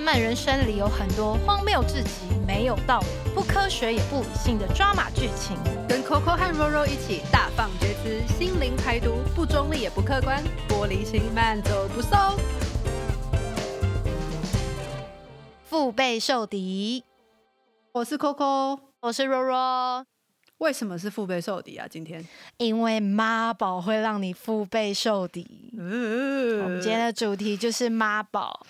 漫漫人生里有很多荒谬至极、没有道理、不科学也不理性的抓马剧情。跟 Coco 和 Roro 一起大放厥词，心灵排毒，不中立也不客观，玻璃心慢走不送。腹背受敌，我是 Coco，我是 Roro。为什么是腹背受敌啊？今天，因为妈宝会让你腹背受敌。嗯我们今天的主题就是妈宝。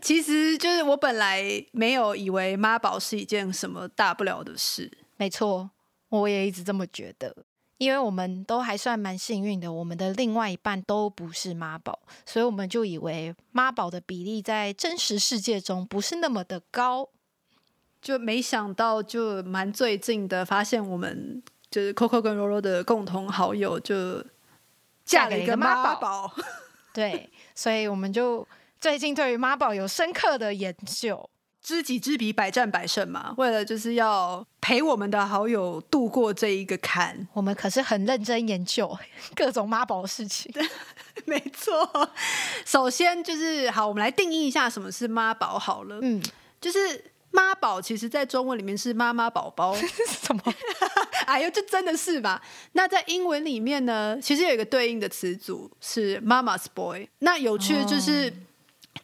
其实就是我本来没有以为妈宝是一件什么大不了的事，没错，我也一直这么觉得。因为我们都还算蛮幸运的，我们的另外一半都不是妈宝，所以我们就以为妈宝的比例在真实世界中不是那么的高。就没想到就蛮最近的，发现我们就是 Coco 跟 Roro 的共同好友就嫁了一个妈妈宝。对，所以我们就最近对于妈宝有深刻的研究。知己知彼，百战百胜嘛。为了就是要陪我们的好友度过这一个坎，我们可是很认真研究 各种妈宝的事情。没错。首先就是好，我们来定义一下什么是妈宝好了。嗯，就是妈宝，其实在中文里面是妈妈宝宝。什么？哎呦，这真的是吧？那在英文里面呢，其实有一个对应的词组是 mama's boy。那有趣的就是。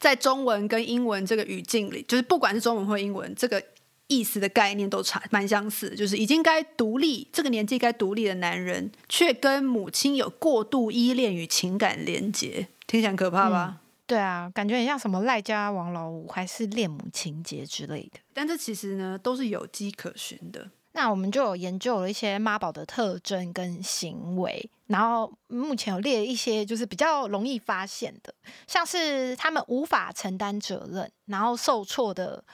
在中文跟英文这个语境里，就是不管是中文或英文，这个意思的概念都差蛮相似。就是已经该独立，这个年纪该独立的男人，却跟母亲有过度依恋与情感连结，听起来可怕吧？对啊，感觉很像什么赖家王老五，还是恋母情节之类的。但这其实呢，都是有迹可循的。那我们就有研究了一些妈宝的特征跟行为，然后目前有列一些就是比较容易发现的，像是他们无法承担责任，然后受挫的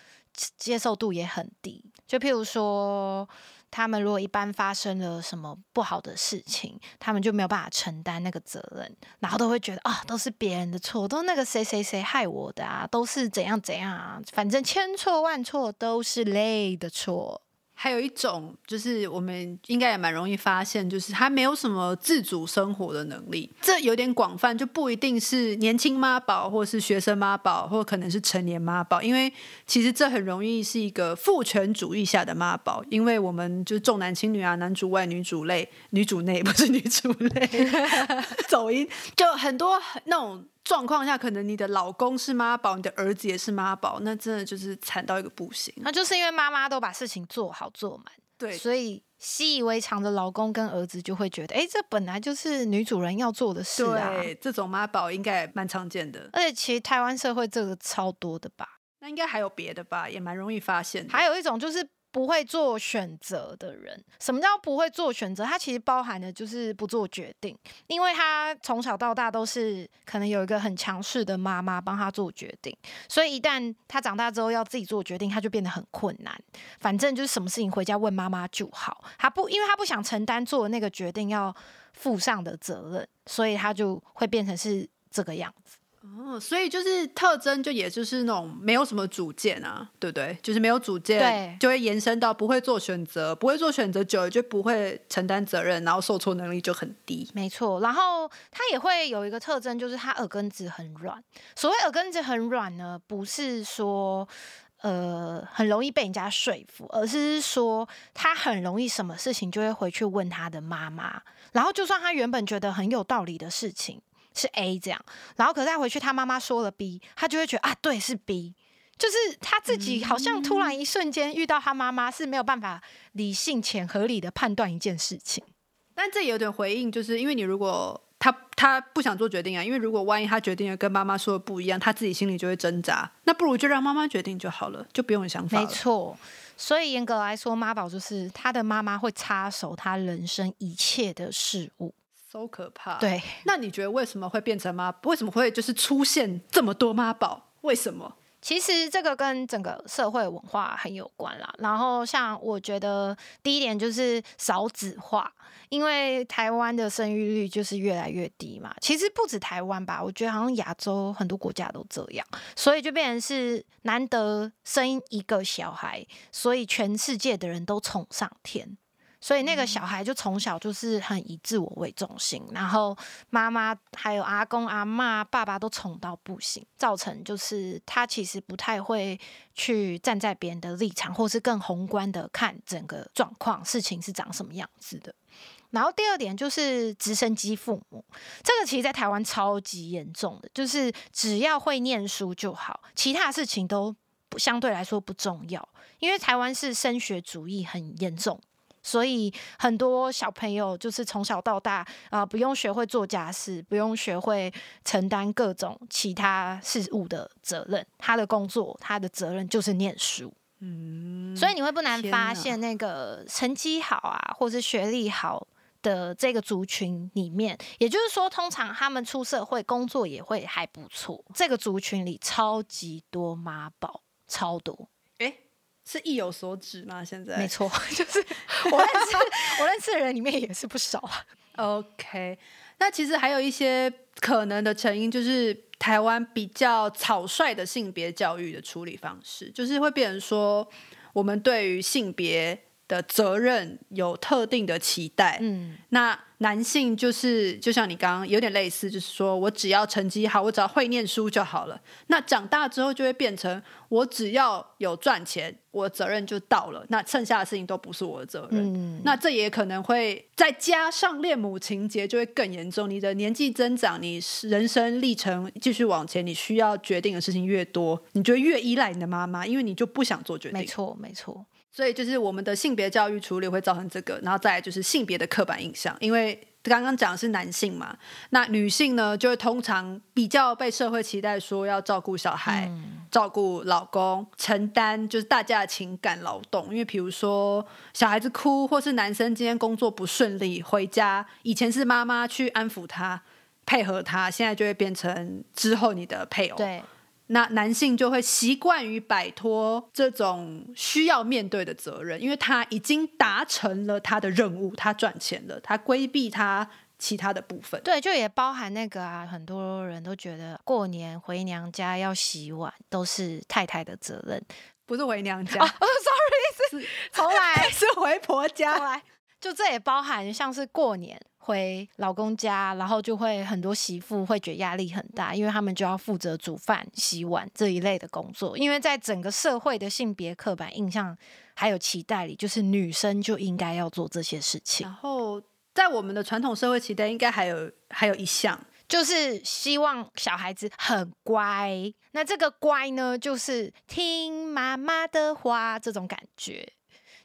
接受度也很低。就譬如说，他们如果一般发生了什么不好的事情，他们就没有办法承担那个责任，然后都会觉得啊，都是别人的错，都那个谁谁谁害我的啊，都是怎样怎样啊，反正千错万错都是累的错。还有一种就是我们应该也蛮容易发现，就是他没有什么自主生活的能力。这有点广泛，就不一定是年轻妈宝，或是学生妈宝，或可能是成年妈宝。因为其实这很容易是一个父权主义下的妈宝，因为我们就是重男轻女啊，男主外女主内，女主内不是女主内，走音就很多那种。状况下，可能你的老公是妈宝，你的儿子也是妈宝，那真的就是惨到一个不行。那就是因为妈妈都把事情做好做满，对，所以习以为常的老公跟儿子就会觉得，哎，这本来就是女主人要做的事啊。对，这种妈宝应该也蛮常见的，而且其实台湾社会这个超多的吧？那应该还有别的吧，也蛮容易发现的。还有一种就是。不会做选择的人，什么叫不会做选择？他其实包含的就是不做决定，因为他从小到大都是可能有一个很强势的妈妈帮他做决定，所以一旦他长大之后要自己做决定，他就变得很困难。反正就是什么事情回家问妈妈就好，他不，因为他不想承担做那个决定要负上的责任，所以他就会变成是这个样子。哦，所以就是特征，就也就是那种没有什么主见啊，对不对？就是没有主见，对，就会延伸到不会做选择，不会做选择久了就不会承担责任，然后受挫能力就很低。没错，然后他也会有一个特征，就是他耳根子很软。所谓耳根子很软呢，不是说呃很容易被人家说服，而是说他很容易什么事情就会回去问他的妈妈，然后就算他原本觉得很有道理的事情。是 A 这样，然后可是他回去，他妈妈说了 B，他就会觉得啊，对，是 B，就是他自己好像突然一瞬间遇到他妈妈是没有办法理性且合理的判断一件事情。但这有点回应，就是因为你如果他他不想做决定啊，因为如果万一他决定了跟妈妈说的不一样，他自己心里就会挣扎，那不如就让妈妈决定就好了，就不用想法。没错，所以严格来说，妈宝就是他的妈妈会插手他人生一切的事物。So 可怕。对，那你觉得为什么会变成妈？为什么会就是出现这么多妈宝？为什么？其实这个跟整个社会文化很有关啦。然后像我觉得第一点就是少子化，因为台湾的生育率就是越来越低嘛。其实不止台湾吧，我觉得好像亚洲很多国家都这样，所以就变成是难得生一个小孩，所以全世界的人都宠上天。所以那个小孩就从小就是很以自我为中心，然后妈妈还有阿公阿妈、爸爸都宠到不行，造成就是他其实不太会去站在别人的立场，或是更宏观的看整个状况，事情是长什么样子的。然后第二点就是直升机父母，这个其实在台湾超级严重的，就是只要会念书就好，其他事情都相对来说不重要，因为台湾是升学主义很严重。所以很多小朋友就是从小到大啊，不用学会做家事，不用学会承担各种其他事物的责任。他的工作，他的责任就是念书。嗯，所以你会不难发现，那个成绩好啊，或是学历好的这个族群里面，也就是说，通常他们出社会工作也会还不错。这个族群里超级多妈宝，超多。是意有所指吗？现在 没错，就是我认识我认识的人里面也是不少啊。OK，那其实还有一些可能的成因，就是台湾比较草率的性别教育的处理方式，就是会变成说，我们对于性别的责任有特定的期待。嗯，那。男性就是就像你刚刚有点类似，就是说我只要成绩好，我只要会念书就好了。那长大之后就会变成我只要有赚钱，我责任就到了。那剩下的事情都不是我的责任。嗯那这也可能会再加上恋母情节，就会更严重。你的年纪增长，你人生历程继续往前，你需要决定的事情越多，你就越依赖你的妈妈，因为你就不想做决定。没错，没错。所以就是我们的性别教育处理会造成这个，然后再就是性别的刻板印象，因为刚刚讲的是男性嘛，那女性呢就会通常比较被社会期待说要照顾小孩、照顾老公、承担就是大家的情感劳动，因为比如说小孩子哭，或是男生今天工作不顺利回家，以前是妈妈去安抚他、配合他，现在就会变成之后你的配偶。对。那男性就会习惯于摆脱这种需要面对的责任，因为他已经达成了他的任务，他赚钱了，他规避他其他的部分。对，就也包含那个啊，很多人都觉得过年回娘家要洗碗都是太太的责任，不是回娘家。哦，sorry，是重来，是回婆家。来，就这也包含像是过年。回老公家，然后就会很多媳妇会觉得压力很大，因为他们就要负责煮饭、洗碗这一类的工作。因为在整个社会的性别刻板印象还有期待里，就是女生就应该要做这些事情。然后在我们的传统社会期待，应该还有还有一项，就是希望小孩子很乖。那这个乖呢，就是听妈妈的话，这种感觉。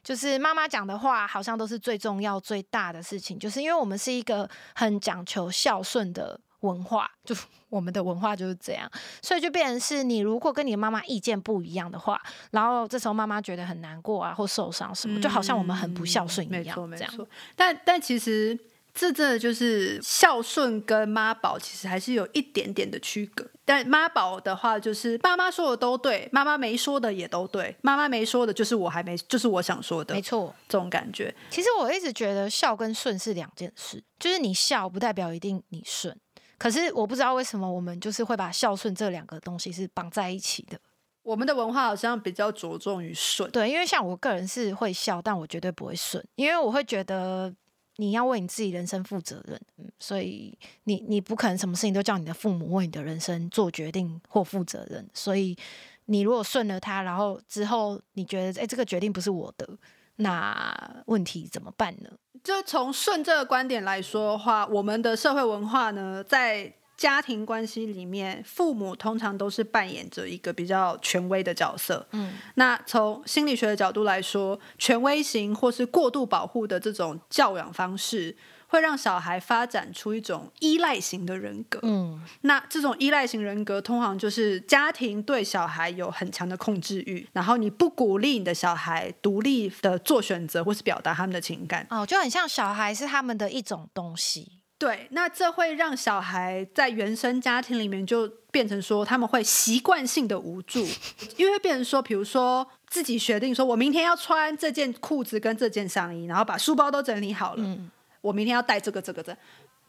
就是妈妈讲的话，好像都是最重要、最大的事情。就是因为我们是一个很讲求孝顺的文化，就 我们的文化就是这样，所以就变成是你如果跟你妈妈意见不一样的话，然后这时候妈妈觉得很难过啊，或受伤什么，就好像我们很不孝顺一样。这样，但但其实。这真的就是孝顺跟妈宝其实还是有一点点的区隔。但妈宝的话，就是妈妈说的都对，妈妈没说的也都对。妈妈没说的，就是我还没，就是我想说的。没错，这种感觉。其实我一直觉得孝跟顺是两件事，就是你孝不代表一定你顺。可是我不知道为什么我们就是会把孝顺这两个东西是绑在一起的。我们的文化好像比较着重于顺。对，因为像我个人是会孝，但我绝对不会顺，因为我会觉得。你要为你自己人生负责任，所以你你不可能什么事情都叫你的父母为你的人生做决定或负责任。所以你如果顺了他，然后之后你觉得哎这个决定不是我的，那问题怎么办呢？就从顺这个观点来说的话，我们的社会文化呢，在。家庭关系里面，父母通常都是扮演着一个比较权威的角色。嗯，那从心理学的角度来说，权威型或是过度保护的这种教养方式，会让小孩发展出一种依赖型的人格。嗯，那这种依赖型人格，通常就是家庭对小孩有很强的控制欲，然后你不鼓励你的小孩独立的做选择或是表达他们的情感。哦，就很像小孩是他们的一种东西。对，那这会让小孩在原生家庭里面就变成说，他们会习惯性的无助，因为会变成说，比如说自己决定说，我明天要穿这件裤子跟这件上衣，然后把书包都整理好了，我明天要带这个这个这，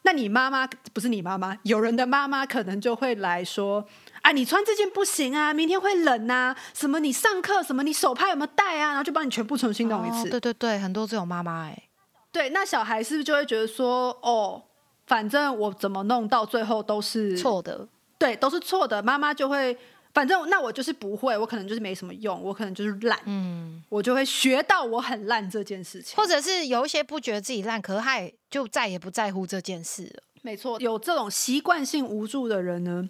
那你妈妈不是你妈妈，有人的妈妈可能就会来说，啊，你穿这件不行啊，明天会冷啊，什么你上课什么你手帕有没有带啊，然后就帮你全部重新弄一次。对对对，很多这种妈妈哎。对，那小孩是不是就会觉得说，哦，反正我怎么弄到最后都是错的，对，都是错的。妈妈就会，反正那我就是不会，我可能就是没什么用，我可能就是烂，嗯，我就会学到我很烂这件事情。或者是有一些不觉得自己烂，可是他也就再也不在乎这件事了。没错，有这种习惯性无助的人呢，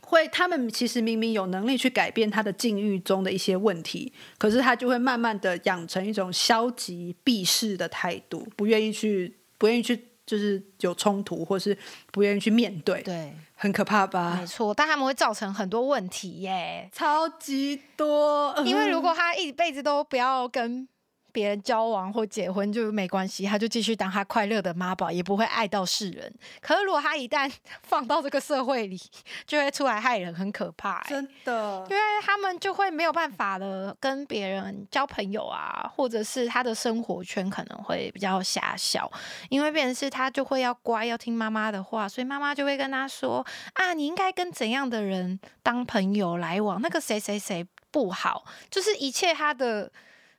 会他们其实明明有能力去改变他的境遇中的一些问题，可是他就会慢慢的养成一种消极避世的态度，不愿意去，不愿意去，就是有冲突，或是不愿意去面对，对，很可怕吧没？错，但他们会造成很多问题耶。超级多，因为如果他一辈子都不要跟别人交往或结婚，就没关系，他就继续当他快乐的妈宝，也不会爱到世人。可是如果他一旦 放到这个社会里，就会出来害人，很可怕欸。真的因为他们就会没有办法的跟别人交朋友啊，或者是他的生活圈可能会比较狭小，因为变成是他就会要乖，要听妈妈的话，所以妈妈就会跟他说啊，你应该跟怎样的人当朋友来往，那个谁谁谁不好，就是一切他的。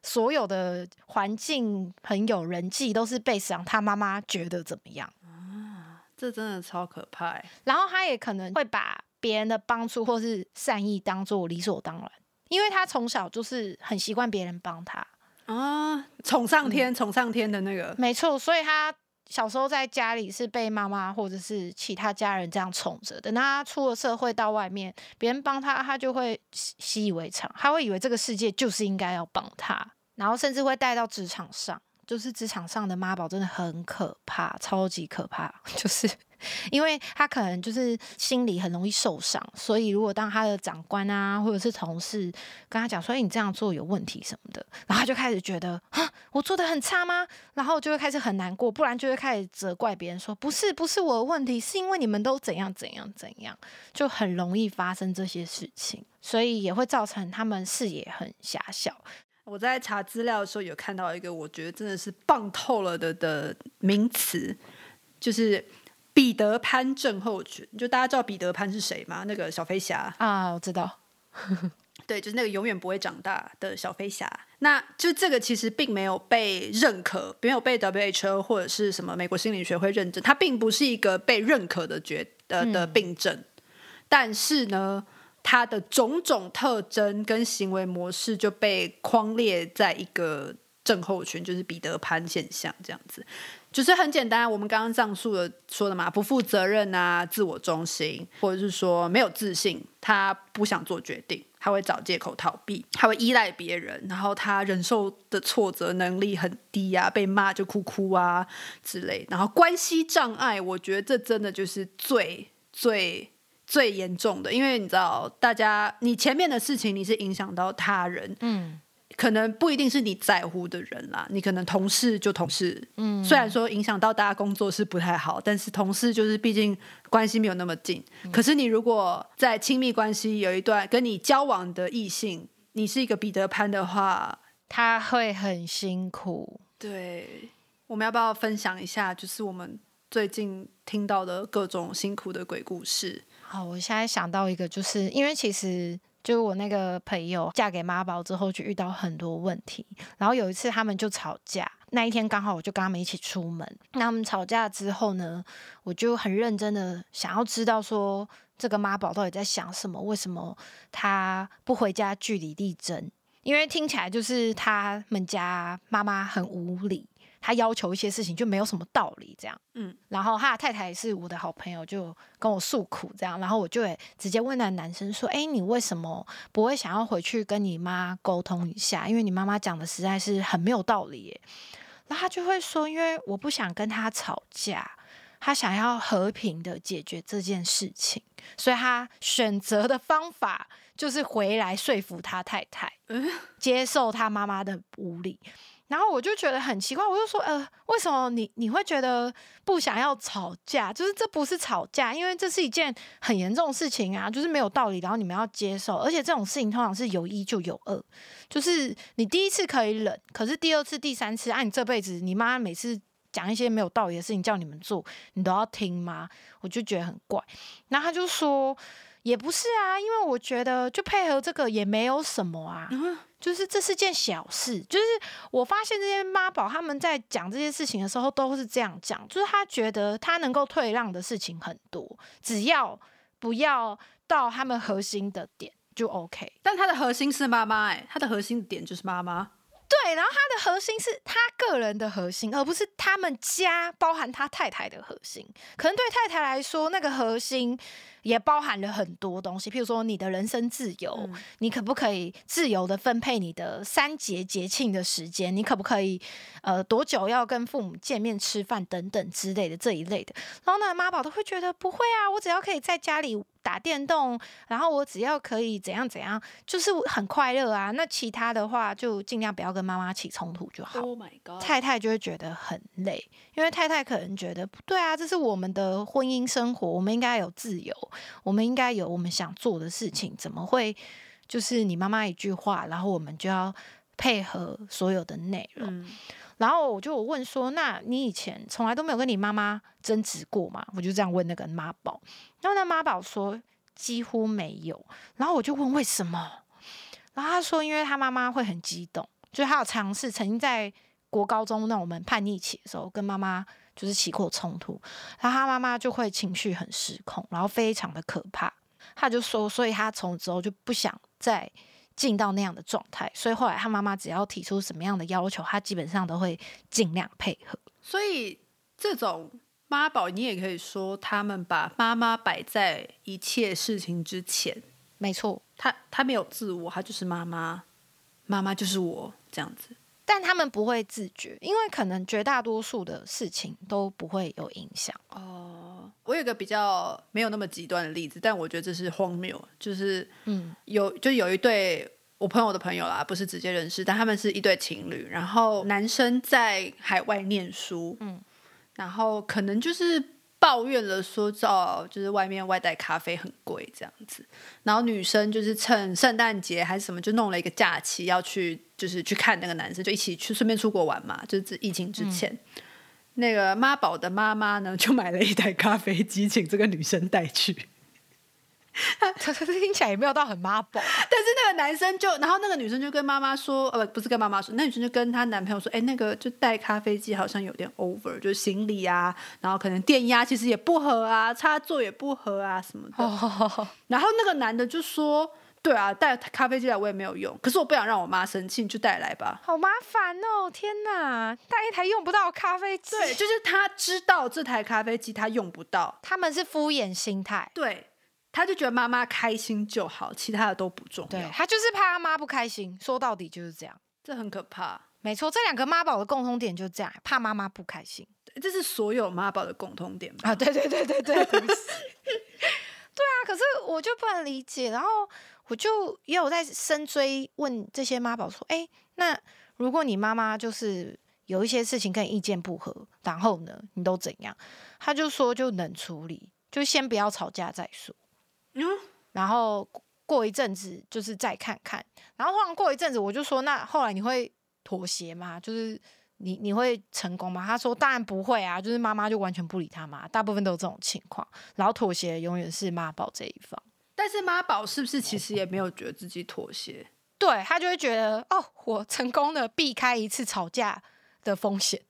所有的环境、朋友、人际都是被想他妈妈觉得怎么样。啊，这真的超可怕欸。然后他也可能会把别人的帮助或是善意当做理所当然，因为他从小就是很习惯别人帮他，啊，宠上天，宠上天的那个，没错，所以他小时候在家里是被妈妈或者是其他家人这样宠着等。他出了社会到外面，别人帮他，他就会习习以为常，他会以为这个世界就是应该要帮他，然后甚至会带到职场上。就是职场上的妈宝真的很可怕，超级可怕。就是因为他可能就是心里很容易受伤，所以如果当他的长官啊或者是同事跟他讲说：“哎，你这样做有问题什么的”，然后他就开始觉得啊，我做的很差吗？然后就会开始很难过，不然就会开始责怪别人说：“不是，不是我的问题，是因为你们都怎样怎样怎样。”就很容易发生这些事情，所以也会造成他们视野很狭小。我在查资料的时候有看到一个我觉得真的是棒透了的的名词，就是彼得潘症候群。就大家知道彼得潘是谁吗？那个小飞侠，啊，我知道，对，就是那个永远不会长大的小飞侠。那就这个其实并没有被认可，没有被 WHO 或者是什么美国心理学会认证，它并不是一个被认可的绝的的病症。但是呢，他的种种特征跟行为模式就被框列在一个症候群，就是彼得潘现象这样子。就是很简单，我们刚刚上述的说的嘛，不负责任啊，自我中心，或者是说没有自信，他不想做决定，他会找借口逃避，他会依赖别人，然后他忍受的挫折能力很低啊，被骂就哭哭啊之类。然后关系障碍，我觉得这真的就是最最 最严重的，因为你知道，大家你前面的事情你是影响到他人，嗯可能不一定是你在乎的人啦，你可能同事就同事，嗯，虽然说影响到大家工作是不太好，但是同事就是毕竟关系没有那么近。可是你如果在亲密关系有一段跟你交往的异性，你是一个彼得潘的话，他会很辛苦。对，我们要不要分享一下，就是我们最近听到的各种辛苦的鬼故事？好，我现在想到一个，就是因为其实就是我那个朋友嫁给妈宝之后，就遇到很多问题。然后有一次他们就吵架，那一天刚好我就跟他们一起出门。那他们吵架之后呢，我就很认真的想要知道说这个妈宝到底在想什么，为什么他不回家据理力争？因为听起来就是他们家妈妈很无理。他要求一些事情就没有什么道理，这样，嗯，然后他的太太也是我的好朋友，就跟我诉苦这样，然后我就会直接问那男生说：“哎，你为什么不会想要回去跟你妈沟通一下？因为你妈妈讲的实在是很没有道理耶。”然后他就会说：“因为我不想跟他吵架，他想要和平的解决这件事情，所以他选择的方法就是回来说服他太太，接受他妈妈的无理。”然后我就觉得很奇怪，我就说，呃，为什么你你会觉得不想要吵架？就是这不是吵架，因为这是一件很严重的事情啊，就是没有道理，然后你们要接受，而且这种事情通常是有一就有二，就是你第一次可以忍，可是第二次、第三次，啊，你这辈子你妈每次讲一些没有道理的事情叫你们做，你都要听吗？我就觉得很怪。然后他就说。也不是啊，因为我觉得就配合这个也没有什么啊，就是这是件小事。就是我发现这些妈宝他们在讲这些事情的时候都是这样讲，就是他觉得他能够退让的事情很多，只要不要到他们核心的点就 OK。但他的核心是妈妈，哎，他的核心点就是妈妈。对，然后他的核心是他个人的核心，而不是他们家包含他太太的核心。可能对太太来说，那个核心也包含了很多东西，譬如说你的人生自由，你可不可以自由的分配你的三节节庆的时间？你可不可以呃多久要跟父母见面吃饭等等之类的这一类的？然后呢妈宝都会觉得不会啊，我只要可以在家里。打电动，然后我只要可以怎样怎样，就是很快乐啊。那其他的话就尽量不要跟妈妈起冲突就好。Oh my god！太太就会觉得很累，因为太太可能觉得不对啊，这是我们的婚姻生活，我们应该有自由，我们应该有我们想做的事情，怎么会就是你妈妈一句话，然后我们就要配合所有的内容？然后我就问说：“那你以前从来都没有跟你妈妈争执过吗？”我就这样问那个妈宝，然后那妈宝说：“几乎没有。”然后我就问为什么，然后他说：“因为他妈妈会很激动，就是他有尝试曾经在国高中那我们叛逆期的时候跟妈妈就是起过冲突，然后他妈妈就会情绪很失控，然后非常的可怕。他就说，所以他从此之后就不想再。”进到那样的状态，所以后来他妈妈只要提出什么样的要求，他基本上都会尽量配合。所以这种妈宝，你也可以说他们把妈妈摆在一切事情之前。没错，他他没有自我，他就是妈妈，妈妈就是我这样子。但他们不会自觉，因为可能绝大多数的事情都不会有影响。哦，我有个比较没有那么极端的例子，但我觉得这是荒谬。就是嗯，有就有一对我朋友的朋友啦，不是直接认识，但他们是一对情侣。然后男生在海外念书，嗯，然后可能就是。抱怨了说，哦，就是外面外带咖啡很贵这样子。然后女生就是趁圣诞节还是什么，就弄了一个假期要去，就是去看那个男生，就一起去顺便出国玩嘛。就是疫情之前，那个妈宝的妈妈呢，就买了一台咖啡机，请这个女生带去。听起来也没有到很妈宝，但是那个男生就，然后那个女生就跟妈妈说，呃，不，不是跟妈妈说，那女生就跟她男朋友说，哎，那个就带咖啡机好像有点 over，就是行李啊，然后可能电压其实也不合啊，插座也不合啊什么的。然后那个男的就说，对啊，带咖啡机来我也没有用，可是我不想让我妈生气，你就带来吧。好麻烦哦，天哪，带一台用不到咖啡机。对，就是他知道这台咖啡机他用不到，他们是敷衍心态。对。他就觉得妈妈开心就好，其他的都不重要。对他就是怕他妈不开心，说到底就是这样，这很可怕。没错，这两个妈宝的共通点就是这样，怕妈妈不开心。这是所有妈宝的共通点啊！对对对对对，对啊。可是我就不能理解，然后我就也有在深追问这些妈宝说：“哎，那如果你妈妈就是有一些事情跟你意见不合，然后呢，你都怎样？”他就说：“就冷处理，就先不要吵架再说。”嗯，然后过一阵子就是再看看，然后突然过一阵子我就说，那后来你会妥协吗？就是你你会成功吗？他说当然不会啊，就是妈妈就完全不理他嘛，大部分都有这种情况，然后妥协永远是妈宝这一方。但是妈宝是不是其实也没有觉得自己妥协？对他就会觉得哦，我成功的避开一次吵架的风险，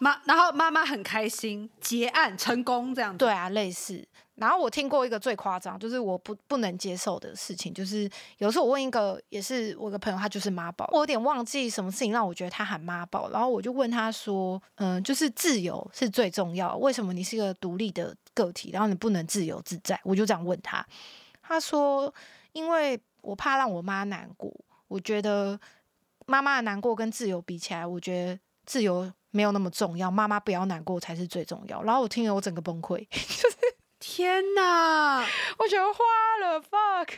妈，然后妈妈很开心，结案成功这样子。对啊，类似。然后我听过一个最夸张，就是我不不能接受的事情，就是有时候我问一个也是我的朋友，他就是妈宝，我有点忘记什么事情让我觉得他喊妈宝，然后我就问他说，嗯，就是自由是最重要，为什么你是一个独立的个体，然后你不能自由自在？我就这样问他，他说，因为我怕让我妈难过，我觉得妈妈的难过跟自由比起来，我觉得自由没有那么重要，妈妈不要难过才是最重要。然后我听了我整个崩溃，就是。天哪！我觉得花了 fuck，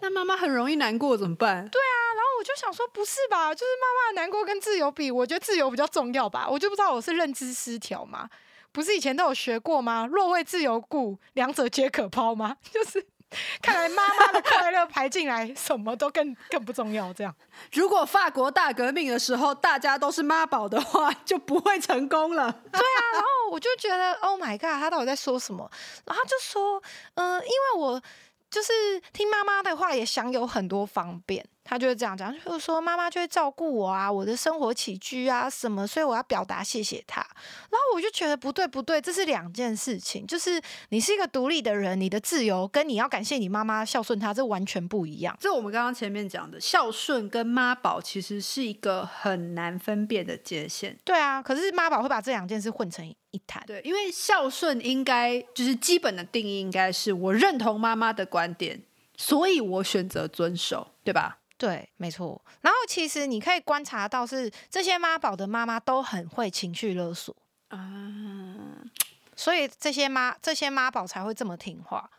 那妈妈很容易难过怎么办？对啊，然后我就想说，不是吧？就是妈妈难过跟自由比，我觉得自由比较重要吧？我就不知道我是认知失调吗？不是以前都有学过吗？若为自由故，两者皆可抛吗？就是。看来妈妈的快乐排进来，什么都更更不重要。这样，如果法国大革命的时候大家都是妈宝的话，就不会成功了。对啊，然后我就觉得，Oh my god，他到底在说什么？然后就说，嗯，因为我就是听妈妈的话，也享有很多方便。他就会这样讲，就是说妈妈就会照顾我啊，我的生活起居啊什么，所以我要表达谢谢他。然后我就觉得不对不对，这是两件事情，就是你是一个独立的人，你的自由跟你要感谢你妈妈孝顺他，这完全不一样。这我们刚刚前面讲的孝顺跟妈宝其实是一个很难分辨的界限。对啊，可是妈宝会把这两件事混成一谈。对，因为孝顺应该就是基本的定义，应该是我认同妈妈的观点，所以我选择遵守，对吧？对，没错。然后其实你可以观察到，是这些妈宝的妈妈都很会情绪勒索啊，所以这些妈这些妈宝才会这么听话。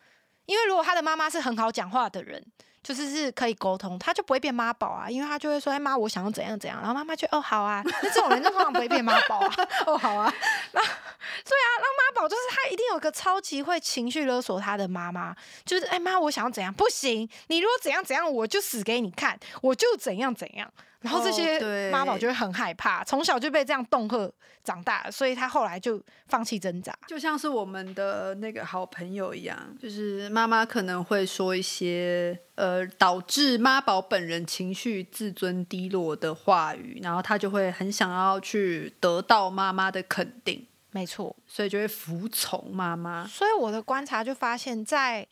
因为如果他的妈妈是很好讲话的人。就是是可以沟通，他就不会变妈宝啊，因为他就会说：“哎妈，我想要怎样怎样。”然后妈妈就哦好啊，那这种人就通常不会变妈宝啊。哦好啊，那对啊，让妈宝就是他一定有个超级会情绪勒索他的妈妈，就是哎妈，我想要怎样不行，你如果怎样怎样，我就死给你看，我就怎样怎样。然后这些妈宝就会很害怕，从小就被这样恫吓长大，所以他后来就放弃挣扎。就像是我们的那个好朋友一样，就是妈妈可能会说一些呃导致妈宝本人情绪自尊低落的话语，然后他就会很想要去得到妈妈的肯定。没错，所以就会服从妈妈。所以我的观察就发现，在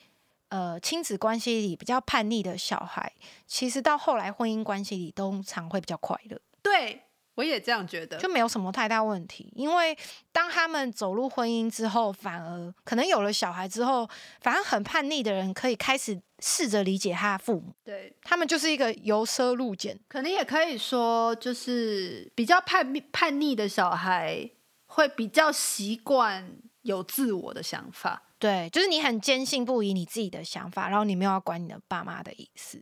呃，亲子关系里比较叛逆的小孩，其实到后来婚姻关系里，通常会比较快乐。对，我也这样觉得，就没有什么太大问题。因为当他们走入婚姻之后，反而可能有了小孩之后，反而很叛逆的人可以开始试着理解他的父母。对他们就是一个由奢入俭，可能也可以说，就是比较叛叛逆的小孩会比较习惯有自我的想法。对，就是你很坚信不疑你自己的想法，然后你没有要管你的爸妈的意思，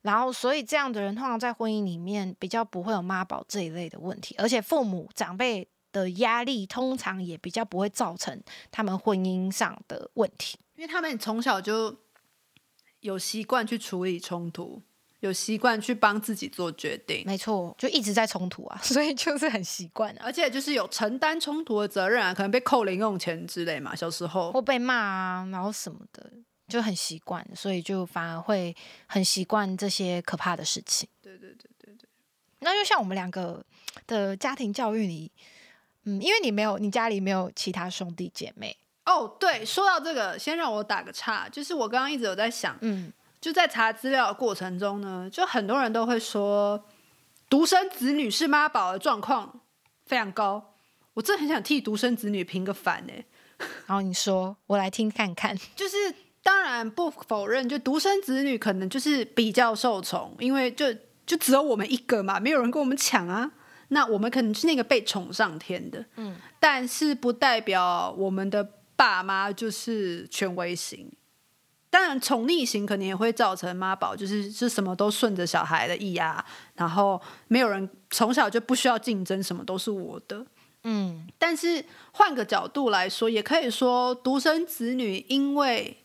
然后所以这样的人通常在婚姻里面比较不会有妈宝这一类的问题，而且父母长辈的压力通常也比较不会造成他们婚姻上的问题，因为他们从小就有习惯去处理冲突。有习惯去帮自己做决定，没错，就一直在冲突啊，所以就是很习惯，而且就是有承担冲突的责任啊，可能被扣零用钱之类嘛，小时候或被骂啊，然后什么的，就很习惯，所以就反而会很习惯这些可怕的事情。对对对对对，那就像我们两个的家庭教育里，嗯，因为你没有，你家里没有其他兄弟姐妹哦。对，说到这个，先让我打个岔，就是我刚刚一直有在想，嗯。就在查资料的过程中呢，就很多人都会说，独生子女是妈宝的状况非常高。我真的很想替独生子女平个反哎。然后你说，我来听看看。就是当然不否认，就独生子女可能就是比较受宠，因为就就只有我们一个嘛，没有人跟我们抢啊。那我们可能是那个被宠上天的，嗯。但是不代表我们的爸妈就是权威型。当然，宠溺型可能也会造成妈宝，就是是什么都顺着小孩的意啊，然后没有人从小就不需要竞争，什么都是我的。嗯，但是换个角度来说，也可以说独生子女因为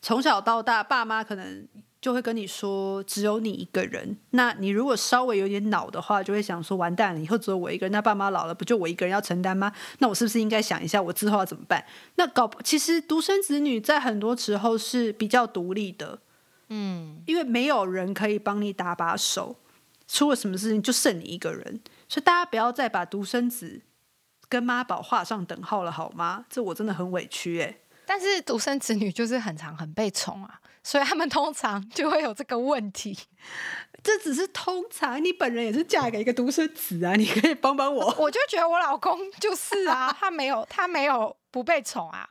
从小到大，爸妈可能。就会跟你说只有你一个人，那你如果稍微有点恼的话，就会想说完蛋了，以后只有我一个人，那爸妈老了不就我一个人要承担吗？那我是不是应该想一下我之后要怎么办？那搞其实独生子女在很多时候是比较独立的，嗯，因为没有人可以帮你打把手，出了什么事情就剩你一个人，所以大家不要再把独生子跟妈宝画上等号了好吗？这我真的很委屈哎。但是独生子女就是很常很被宠啊。所以他们通常就会有这个问题，这只是通常。你本人也是嫁给一个独生子啊，你可以帮帮我。我就觉得我老公就是啊，他没有他没有不被宠啊，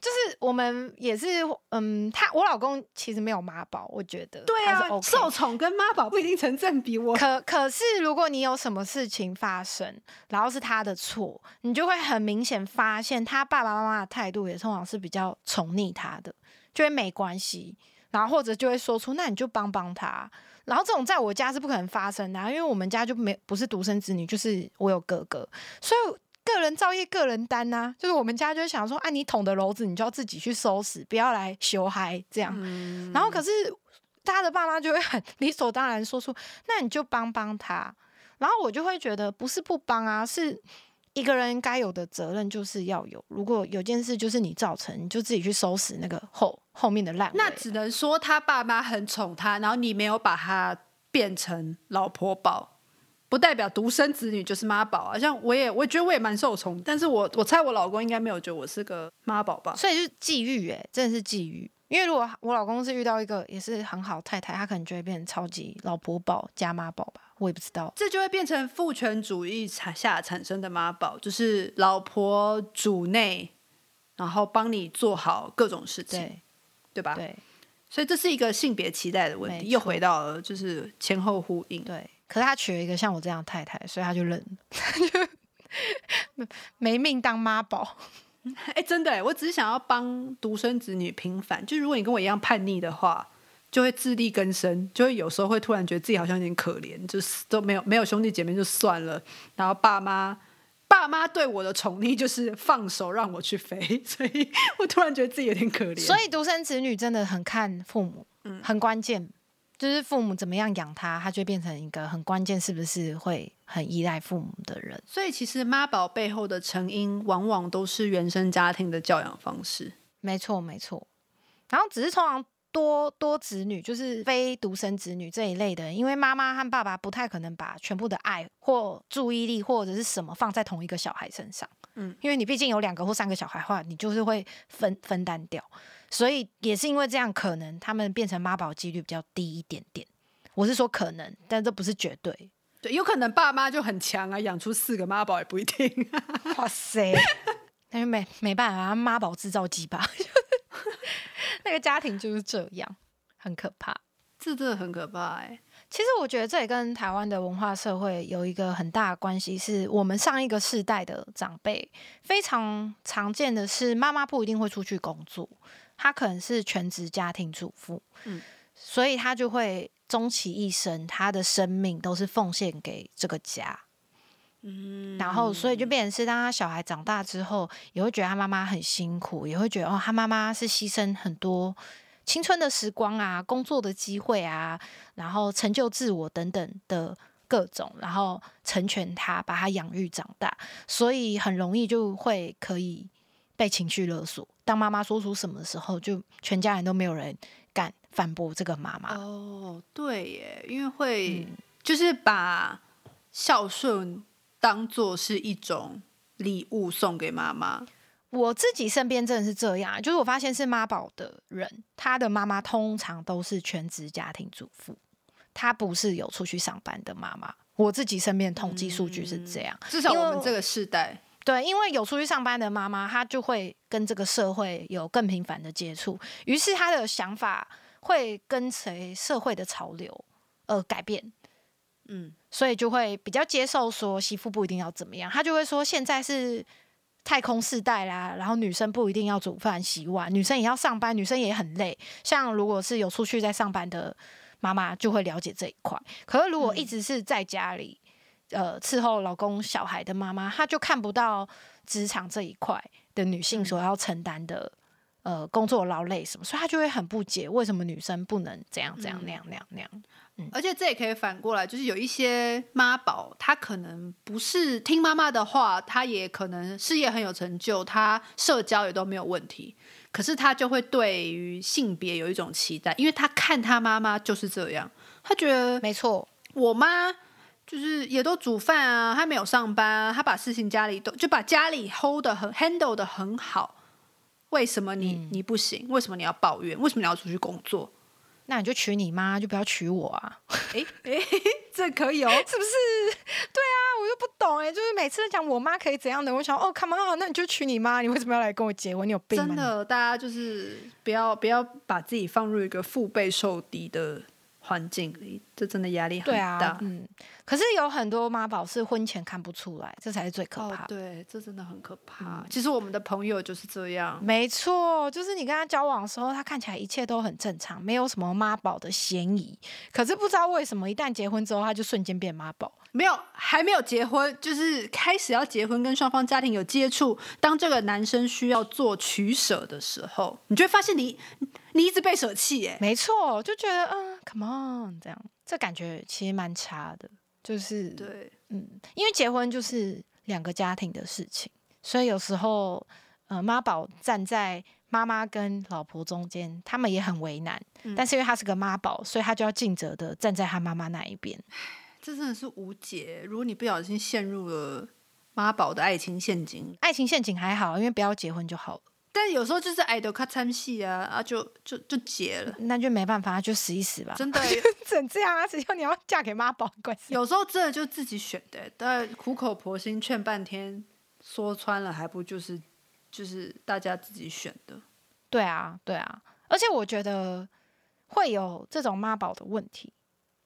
就是我们也是，嗯，他我老公其实没有妈宝，我觉得对啊，受宠跟妈宝不一定成正比。我可可是如果你有什么事情发生，然后是他的错，你就会很明显发现他爸爸妈妈的态度也通常是比较宠溺他的。就会没关系，然后或者就会说出，那你就帮帮他。然后这种在我家是不可能发生的，因为我们家就没不是独生子女，就是我有哥哥，所以个人造业个人担呐。就是我们家就想说，啊，你捅的篓子，你就要自己去收拾，不要来修嗨这样。然后可是他的爸妈就会很理所当然说出，那你就帮帮他。然后我就会觉得不是不帮啊，是一个人该有的责任就是要有。如果有件事就是你造成，你就自己去收拾那个后后面的烂尾。那只能说他爸妈很宠他，然后你没有把他变成老婆宝，不代表独生子女就是妈宝啊。像我也，我觉得我也蛮受宠，但是我我猜我老公应该没有觉得我是个妈宝吧。所以就是际遇，哎，真的是际遇。因为如果我老公是遇到一个也是很好太太，他可能就会变成超级老婆宝加妈宝吧，我也不知道。这就会变成父权主义产下产生的妈宝，就是老婆主内，然后帮你做好各种事情，对对吧？对所以这是一个性别期待的问题，又回到了就是前后呼应。对，可是他娶了一个像我这样的太太，所以他就认了，他就没没命当妈宝。哎，真的哎，我只是想要帮独生子女平反。就如果你跟我一样叛逆的话，就会自力更生，就会有时候会突然觉得自己好像有点可怜，就是都没有没有兄弟姐妹就算了，然后爸妈爸妈对我的宠溺就是放手让我去飞，所以我突然觉得自己有点可怜。所以独生子女真的很看父母，嗯很关键，就是父母怎么样养他，他就会变成一个很关键，是不是会很依赖父母的人。所以其实妈宝背后的成因，往往都是原生家庭的教养方式。没错，没错。然后只是通常多多子女，就是非独生子女这一类的，因为妈妈和爸爸不太可能把全部的爱或注意力或者是什么放在同一个小孩身上。嗯，因为你毕竟有两个或三个小孩的话，你就是会分分担掉。所以也是因为这样，可能他们变成妈宝几率比较低一点点。我是说可能，但这不是绝对。对，有可能爸妈就很强啊，养出四个妈宝也不一定。哇塞！但是没没办法，妈宝制造机吧，那个家庭就是这样，很可怕。这真的很可怕哎、其实我觉得这也跟台湾的文化社会有一个很大的关系，是我们上一个世代的长辈非常常见的是，妈妈不一定会出去工作，她可能是全职家庭主妇，嗯所以她就会终其一生，她的生命都是奉献给这个家。嗯然后，所以就变成是，当他小孩长大之后，也会觉得他妈妈很辛苦，也会觉得哦，他妈妈是牺牲很多青春的时光啊、工作的机会啊，然后成就自我等等的各种，然后成全他，把他养育长大，所以很容易就会可以被情绪勒索。当妈妈说出什么的时候，就全家人都没有人敢反驳这个妈妈。哦，对耶，因为会、嗯就是把孝顺当做是一种礼物送给妈妈。我自己身边真的是这样啊，就是我发现是妈宝的人，他的妈妈通常都是全职家庭主妇，她不是有出去上班的妈妈。我自己身边统计数据是这样，至少我们这个世代，对，因为有出去上班的妈妈，她就会跟这个社会有更频繁的接触，于是她的想法会跟随社会的潮流而改变。嗯，所以就会比较接受说媳妇不一定要怎么样，他就会说现在是太空世代啦，然后女生不一定要煮饭洗碗，女生也要上班，女生也很累。像如果是有出去在上班的妈妈，就会了解这一块。可是如果一直是在家里，呃，伺候老公小孩的妈妈，她就看不到职场这一块的女性所要承担的。呃，工作劳累什么，所以他就会很不解，为什么女生不能这样这样那样那样那样？而且这也可以反过来，就是有一些妈宝，他可能不是听妈妈的话，他也可能事业很有成就，他社交也都没有问题，可是他就会对于性别有一种期待，因为他看他妈妈就是这样，他觉得没错，我妈就是也都煮饭啊，她没有上班啊，她把事情家里都就把家里 hold 的很 handle 的很好，为什么你、你不行？为什么你要抱怨？为什么你要出去工作？那你就娶你妈，就不要娶我啊。诶诶，这可以哦。是不是？对啊，我又不懂哎、就是每次都讲我妈可以怎样的，我想哦，come on，那你就娶你妈，你为什么要来跟我结婚？你有病吗？真的，大家就是不要不要把自己放入一个腹背受敌的环境里，这真的压力很对大。啊，嗯。可是有很多妈宝是婚前看不出来，这才是最可哦怕，的。对，这真的很可怕。其实我们的朋友就是这样，没错，就是你跟他交往的时候，他看起来一切都很正常，没有什么妈宝的嫌疑。可是不知道为什么，一旦结婚之后，他就瞬间变妈宝。没有还没有结婚，就是开始要结婚，跟双方家庭有接触。当这个男生需要做取舍的时候，你就会发现你你一直被舍弃，哎，没错，就觉得嗯，come on，这样，这感觉其实蛮差的。就是对，嗯，因为结婚就是两个家庭的事情，所以有时候呃妈宝站在妈妈跟老婆中间，他们也很为难。但是因为他是个妈宝，所以他就要尽责的站在他妈妈那一边。这真的是无解。如果你不小心陷入了妈宝的爱情陷阱，爱情陷阱还好，因为不要结婚就好了。但有时候就是爱豆看参戏啊啊，就就就结了，那就没办法，就死一死吧。真的，只能这样啊！只要你要嫁给妈宝，关系。有时候真的就自己选的，但苦口婆心劝半天，说穿了还不就是就是大家自己选的。对啊，对啊，而且我觉得会有这种妈宝的问题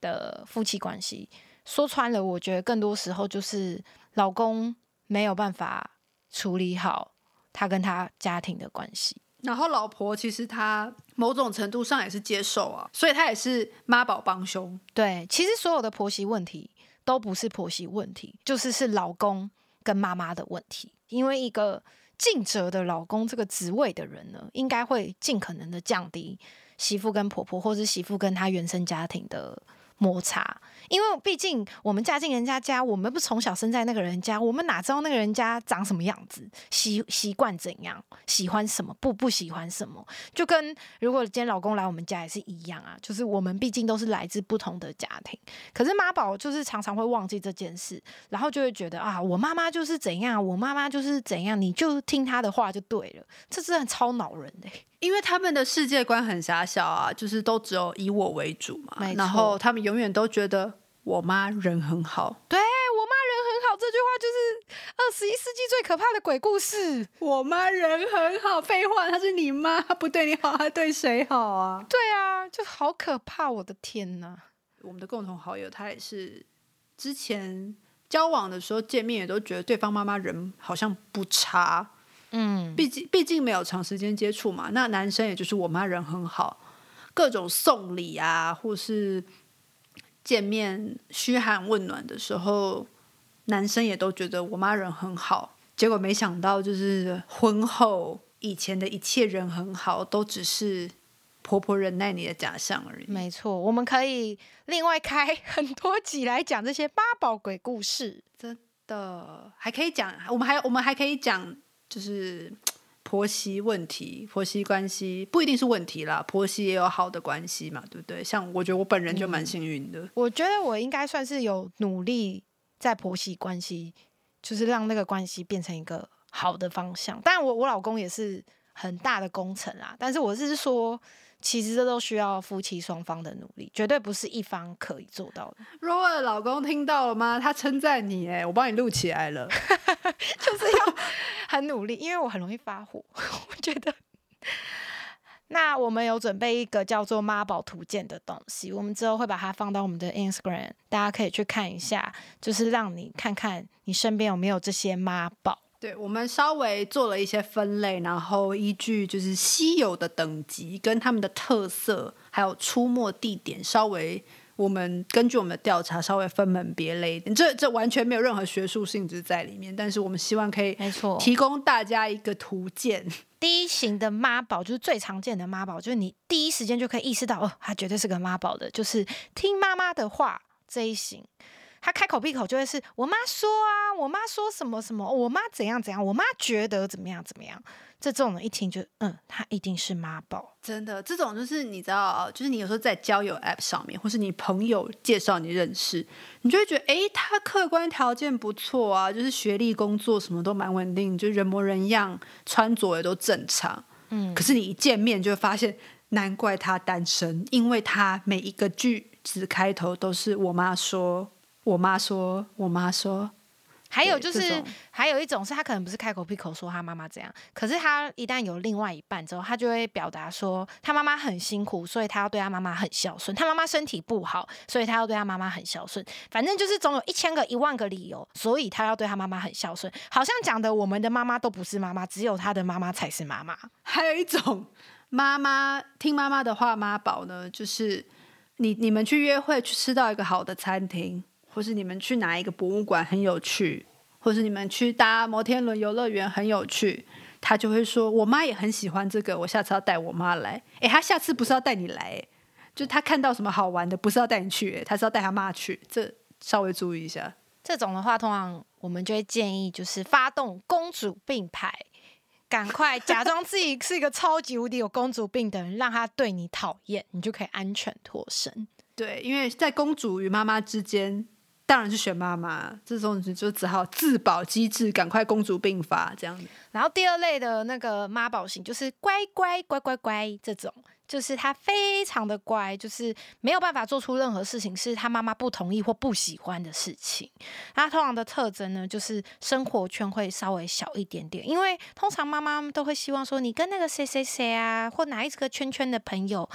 的夫妻关系，说穿了，我觉得更多时候就是老公没有办法处理好。他跟他家庭的关系，然后老婆其实他某种程度上也是接受啊，所以他也是妈宝帮凶。对，其实所有的婆媳问题都不是婆媳问题，就是是老公跟妈妈的问题。因为一个尽责的老公这个职位的人呢，应该会尽可能的降低媳妇跟婆婆，或是媳妇跟她原生家庭的。摩擦，因为毕竟我们嫁进人家家，我们不从小生在那个人家，我们哪知道那个人家长什么样子，习习惯怎样，喜欢什么，不不喜欢什么，就跟如果今天老公来我们家也是一样啊，就是我们毕竟都是来自不同的家庭，可是妈宝就是常常会忘记这件事，然后就会觉得啊，我妈妈就是怎样，我妈妈就是怎样，你就听她的话就对了，这真的超恼人的。因为他们的世界观很狭小啊，就是都只有以我为主嘛，然后他们永远都觉得我妈人很好。对我妈人很好，这句话就是二十一世纪最可怕的鬼故事。我妈人很好，废话，她是你妈，不对你好，她对谁好啊？对啊，就好可怕，我的天哪！我们的共同好友，他也是之前交往的时候见面，也都觉得对方妈妈人好像不差。嗯，毕竟毕竟没有长时间接触嘛。那男生也就是我妈人很好，各种送礼啊，或是见面嘘寒问暖的时候，男生也都觉得我妈人很好。结果没想到，就是婚后以前的一切人很好，都只是婆婆忍耐你的假象而已。没错，我们可以另外开 很多集来讲这些八宝鬼故事。真的还可以讲，我们还我们还可以讲。就是 婆媳问题，婆媳关系不一定是问题啦，婆媳也有好的关系嘛，对不对？像我觉得我本人就蛮幸运的，我觉得我应该算是有努力在婆媳关系，就是让那个关系变成一个好的方向。但我我老公也是很大的工程啊，但是我是说。其实这都需要夫妻双方的努力，绝对不是一方可以做到的。若尔老公听到了吗？他称赞你，哎，我帮你录起来了，就是要很努力，因为我很容易发火。我觉得，那我们有准备一个叫做妈宝图鉴的东西，我们之后会把它放到我们的 Instagram，大家可以去看一下，就是让你看看你身边有没有这些妈宝。对，我们稍微做了一些分类，然后依据就是稀有的等级跟他们的特色，还有出没地点，稍微我们根据我们的调查稍微分门别类。这这完全没有任何学术性质在里面，但是我们希望可以没错提供大家一个图鉴。第一型的妈宝就是最常见的妈宝，就是你第一时间就可以意识到哦，他绝对是个妈宝的，就是听妈妈的话这一型。他开口闭口就会是我妈说啊，我妈说什么什么，我妈怎样怎样，我妈觉得怎么样怎么样。这这种人一听就嗯，他一定是妈宝。真的，这种就是你知道，就是你有时候在交友 App 上面，或是你朋友介绍你认识，你就会觉得哎，他客观条件不错啊，就是学历、工作什么都蛮稳定，就人模人样，穿着也都正常。嗯，可是你一见面就会发现，难怪他单身，因为他每一个句子开头都是我妈说。我妈说，我妈说，还有就是，还有一种是他可能不是开口闭口说他妈妈怎样，可是他一旦有另外一半之后，他就会表达说他妈妈很辛苦，所以他要对他妈妈很孝顺。他妈妈身体不好，所以他要对他妈妈很孝顺。反正就是总有一千个一万个理由，所以他要对他妈妈很孝顺。好像讲的我们的妈妈都不是妈妈，只有他的妈妈才是妈妈。还有一种妈妈听妈妈的话妈宝呢，就是你你们去约会去吃到一个好的餐厅。或是你们去哪一个博物馆很有趣，或是你们去搭摩天轮游乐园很有趣，他就会说：“我妈也很喜欢这个，我下次要带我妈来。”诶，他下次不是要带你来，就他看到什么好玩的，不是要带你去，他是要带他妈去。这稍微注意一下。这种的话，通常我们就会建议就是发动公主病牌，赶快假装自己是一个超级无敌有公主病的人，让他对你讨厌，你就可以安全脱身。对，因为在公主与妈妈之间，当然是选妈妈，这种就只好自保机制，赶快公主病发这样子。然后第二类的那个妈宝型，就是乖乖乖乖乖这种，就是他非常的乖，就是没有办法做出任何事情是他妈妈不同意或不喜欢的事情。他通常的特征呢，就是生活圈会稍微小一点点，因为通常妈妈都会希望说，你跟那个谁谁谁啊，或哪一个圈圈的朋友。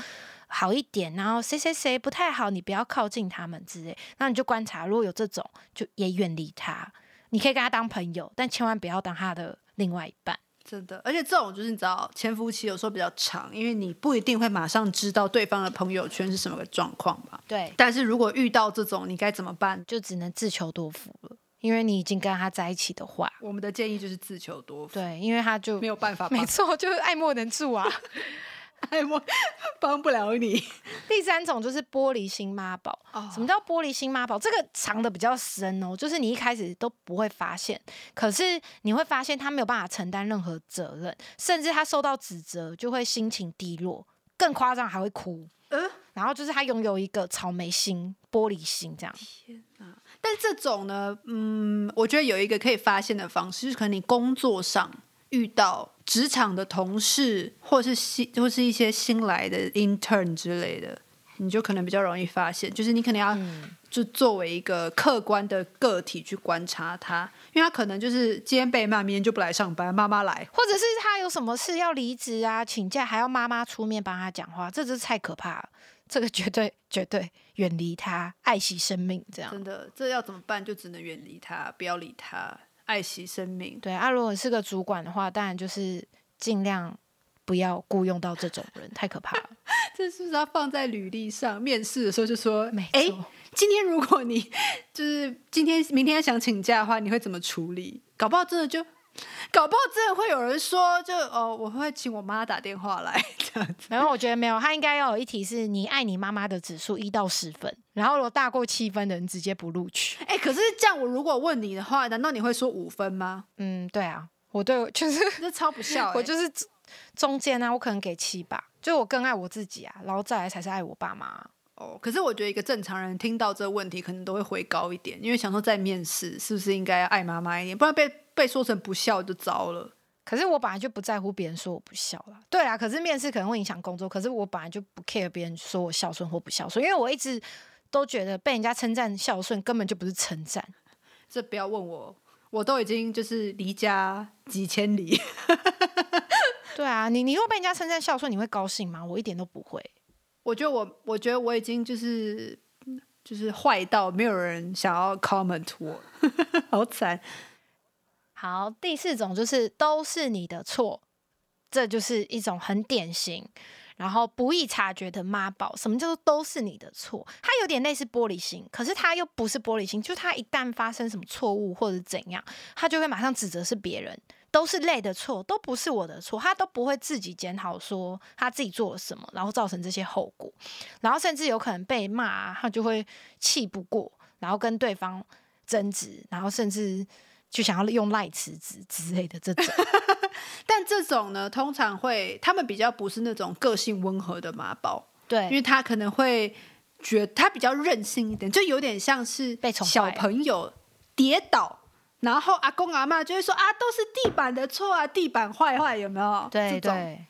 好一点，然后谁谁谁不太好，你不要靠近他们之类。那你就观察，如果有这种，就也远离他。你可以跟他当朋友，但千万不要当他的另外一半。真的，而且这种就是你知道，潜伏期有时候比较长，因为你不一定会马上知道对方的朋友圈是什么个状况吧。对。但是如果遇到这种，你该怎么办？就只能自求多福了，因为你已经跟他在一起的话。我们的建议就是自求多福。对，因为他就没有办法。没错，就是爱莫能助啊。爱莫帮不了你。第三种就是玻璃心妈宝。什么叫玻璃心妈宝？这个藏的比较深哦，就是你一开始都不会发现，可是你会发现他没有办法承担任何责任，甚至他受到指责就会心情低落，更夸张还会哭。嗯，然后就是他拥有一个草莓心、玻璃心这样。天哪！但这种呢，嗯，我觉得有一个可以发现的方式，就是可能你工作上。遇到职场的同事，或是新，或是一些新来的 intern 之类的，你就可能比较容易发现。就是你可能要就作为一个客观的个体去观察他，因为他可能就是今天被骂，明天就不来上班，妈妈来，或者是他有什么事要离职啊，请假还要妈妈出面帮他讲话，这真是太可怕了。这个绝对绝对远离他，爱惜生命，这样真的，这要怎么办？就只能远离他，不要理他。爱惜生命，对啊，如果是个主管的话，当然就是尽量不要雇佣到这种人，太可怕了。这是不是要放在履历上？面试的时候就说，哎，今天如果你就是今天、明天想请假的话，你会怎么处理？搞不好真的就。搞不好真的会有人说，就哦，我会请我妈打电话来 这样子。然后我觉得没有，他应该要有一题是你爱你妈妈的指数一到十分，然后如果大过七分的人直接不录取。哎，可是这样我如果问你的话，难道你会说五分吗？嗯，对啊，我对就是 这超不孝，我就是中间啊，我可能给七吧，就我更爱我自己啊，然后再来才是爱我爸妈。哦，可是我觉得一个正常人听到这个问题，可能都会回高一点，因为想说在面试是不是应该要爱妈妈一点，不然被。被说成不孝就糟了，可是我本来就不在乎别人说我不孝了。对啊，可是面试可能会影响工作，可是我本来就不 care 别人说我孝顺或不孝顺，因为我一直都觉得被人家称赞孝顺根本就不是称赞。这不要问我，我都已经就是离家几千里。对啊，你你如果被人家称赞孝顺，你会高兴吗？我一点都不会。我觉得我我觉得我已经就是就是坏到没有人想要 comment 我，好惨。好，第四种就是都是你的错，这就是一种很典型，然后不易察觉的妈宝。什么叫做都是你的错？他有点类似玻璃心，可是他又不是玻璃心，就他一旦发生什么错误或者怎样，他就会马上指责是别人，都是累的错，都不是我的错，他都不会自己检讨说他自己做了什么，然后造成这些后果，然后甚至有可能被骂，他就会气不过，然后跟对方争执，然后甚至。就想要用赖辞职之类的这种，但这种呢，通常会他们比较不是那种个性温和的妈宝，对，因为他可能会觉他比较任性一点，就有点像是被小朋友跌倒，然后阿公阿妈就会说啊，都是地板的错啊，地板坏坏有没有？对对，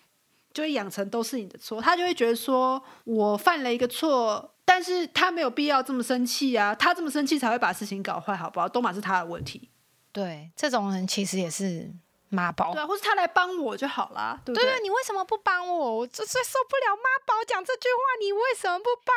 就会养成都是你的错，他就会觉得说我犯了一个错，但是他没有必要这么生气啊，他这么生气才会把事情搞坏，好不好？都嘛是他的问题。对，这种人其实也是妈宝，对啊，或是他来帮我就好啦，对不对？你为什么不帮我？我最受不了妈宝讲这句话，你为什么不帮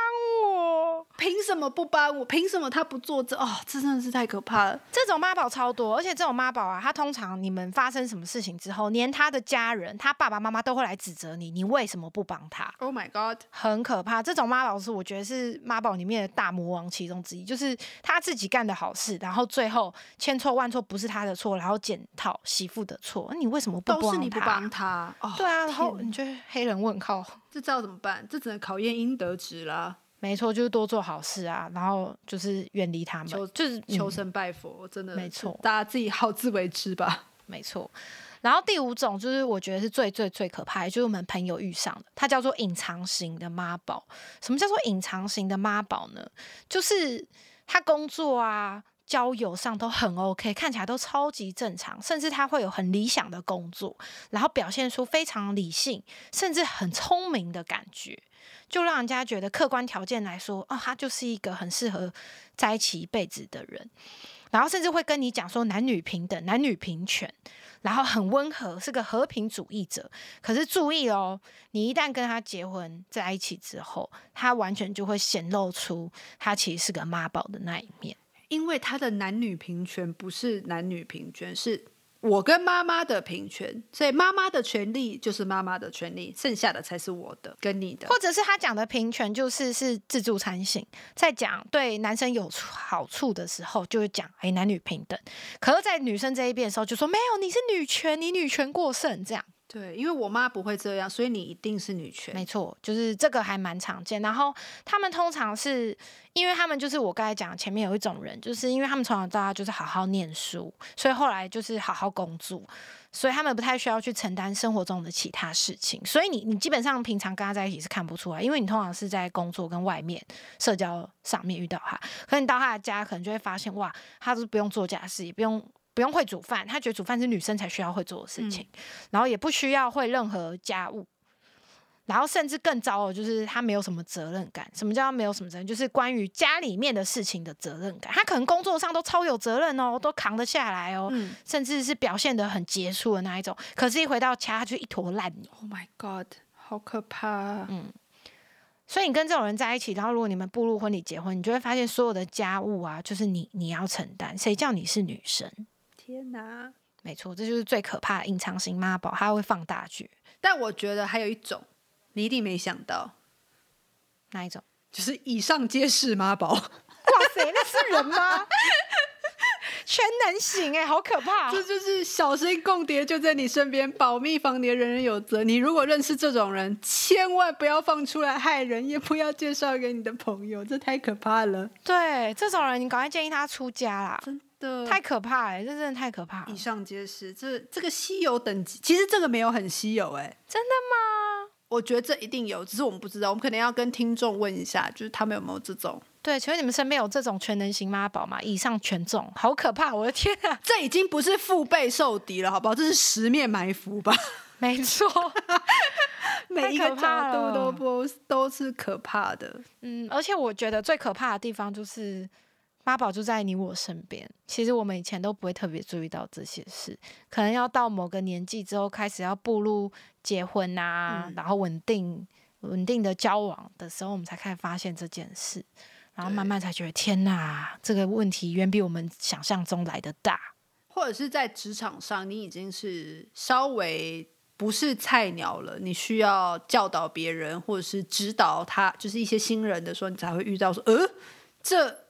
我？凭什么不帮我？凭什么他不做这？哦，这真的是太可怕了。这种妈宝超多，而且这种妈宝啊，他通常你们发生什么事情之后，连他的家人、他爸爸妈妈都会来指责你，你为什么不帮他？Oh my god，很可怕。这种妈宝是我觉得是妈宝里面的大魔王其中之一，就是他自己干的好事，然后最后千错万错不是他的错，然后检讨媳妇的错，你为什么不帮他？都是你不帮他，对啊，然后你就黑人问号，这知道怎么办？这只能考验应得值啦。没错，就是多做好事啊，然后就是远离他们，就是嗯求神拜佛，真的没错大家自己好自为之吧。没错。然后第五种就是我觉得是最最最可怕的，就是我们朋友遇上的，它叫做隐藏型的妈宝。什么叫做隐藏型的妈宝呢？就是他工作啊、交友上都很 OK，看起来都超级正常，甚至他会有很理想的工作，然后表现出非常理性，甚至很聪明的感觉，就让人家觉得客观条件来说，哦，他就是一个很适合在一起一辈子的人。然后甚至会跟你讲说男女平等、男女平权，然后很温和，是个和平主义者。可是注意哦，你一旦跟他结婚在一起之后，他完全就会显露出他其实是个妈宝的那一面。因为他的男女平权不是男女平权，是我跟妈妈的平权，所以妈妈的权利就是妈妈的权利，剩下的才是我的跟你的。或者是他讲的平权，就是是自助餐型，在讲对男生有好处的时候，就会讲哎男女平等；可是，在女生这一边的时候，就说没有，你是女权，你女权过剩这样。对，因为我妈不会这样，所以你一定是女权。没错，就是这个还蛮常见。然后他们通常是因为他们就是我刚才讲前面有一种人，就是因为他们从小到大就是好好念书，所以后来就是好好工作，所以他们不太需要去承担生活中的其他事情。所以你你基本上平常跟他在一起是看不出来，因为你通常是在工作跟外面社交上面遇到他，可你到他的家可能就会发现哇，他是不用做家事，也不用。不用会煮饭，他觉得煮饭是女生才需要会做的事情，然后也不需要会任何家务，然后甚至更糟的就是他没有什么责任感。什么叫没有什么责任？就是关于家里面的事情的责任感。他可能工作上都超有责任哦，都扛得下来哦，嗯甚至是表现的很杰出的那一种。可是，一回到家，他就一坨烂泥。，Oh my God，好可怕、啊！所以你跟这种人在一起，然后如果你们步入婚礼结婚，你就会发现所有的家务啊，就是你你要承担。谁叫你是女生？天哪！没错，这就是最可怕的隐藏型妈宝，他会放大剧。但我觉得还有一种，你一定没想到，哪一种？就是以上皆是妈宝。哇塞，那是人吗？全能型哎、好可怕、这就是小心共谍就在你身边，保密防谍，人人有责。你如果认识这种人，千万不要放出来害人，也不要介绍给你的朋友，这太可怕了，对，这种人你赶快建议他出家啦，真的。太可怕了、这真的太可怕了以。上皆是，这这个稀有等级，其实这个没有很稀有、哎，真的吗？我觉得这一定有，只是我们不知道，我们可能要跟听众问一下，就是他们有没有这种。对，请问你们身边有这种全能型妈宝吗？以上全中，好可怕！我的天啊！这已经不是腹背受敌了，好不好？这是十面埋伏吧？没错，每一个角度都不都是可怕的。嗯，而且我觉得最可怕的地方就是妈宝就在你我身边。其实我们以前都不会特别注意到这些事，可能要到某个年纪之后，开始要步入结婚啊，嗯然后稳定稳定的交往的时候，我们才开始发现这件事，然后慢慢才觉得天哪，这个问题远比我们想象中来的大。或者是在职场上，你已经是稍微不是菜鸟了，你需要教导别人，或者是指导他，就是一些新人的时候，你才会遇到说，呃，这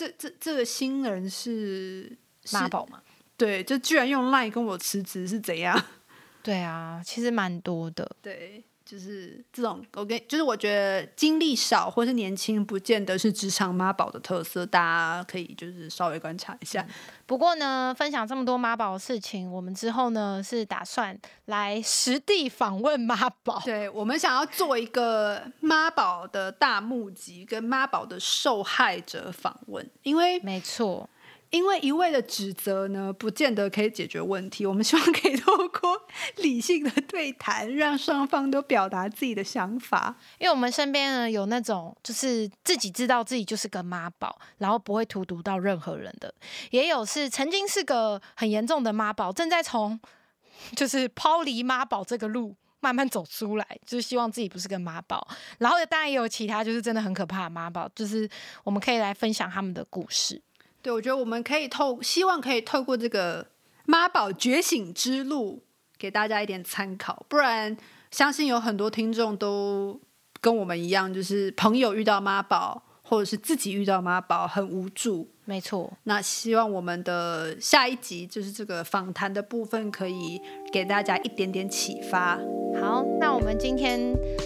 这这这个新人是是妈宝吗？对，就居然用 line 跟我辞职是怎样？对啊，其实蛮多的。对，就是这种，我跟就是我觉得经历少或是年轻，不见得是职场妈宝的特色，大家可以就是稍微观察一下。不过呢，分享这么多妈宝的事情，我们之后呢是打算来实地访问妈宝。对我们想要做一个妈宝的大募集，跟妈宝的受害者访问，因为没错，因为一味的指责呢，不见得可以解决问题。我们希望可以透过理性的对谈，让双方都表达自己的想法。因为我们身边呢有那种就是自己知道自己就是个妈宝，然后不会荼毒到任何人的，也有是曾经是个很严重的妈宝，正在从 就是抛离妈宝这个路。慢慢走出来，就是希望自己不是个妈宝。然后当然也有其他就是真的很可怕的妈宝，就是我们可以来分享他们的故事。对，我觉得我们可以透，希望可以透过这个妈宝觉醒之路，给大家一点参考。不然，相信有很多听众都跟我们一样，就是朋友遇到妈宝，或者是自己遇到妈宝很无助。没错，那希望我们的下一集就是这个访谈的部分，可以给大家一点点启发。好，那我们今天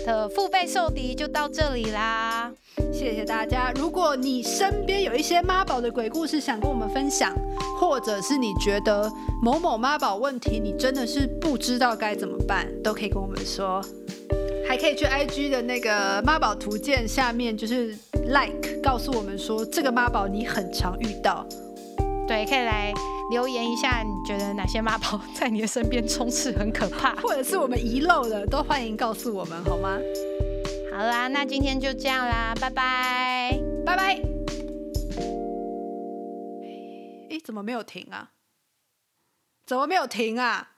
的腹背受敌就到这里啦。谢谢大家。如果你身边有一些妈宝的鬼故事想跟我们分享，或者是你觉得某某妈宝问题你真的是不知道该怎么办，都可以跟我们说。还可以去 IG 的那个妈宝图鉴下面，就是 like 告诉我们说这个妈宝你很常遇到。对，可以来留言一下，你觉得哪些妈宝在你的身边充斥很可怕？或者是我们遗漏的，都欢迎告诉我们，好吗？好啦，那今天就这样啦，拜拜，拜拜。诶，怎么没有停啊？怎么没有停啊？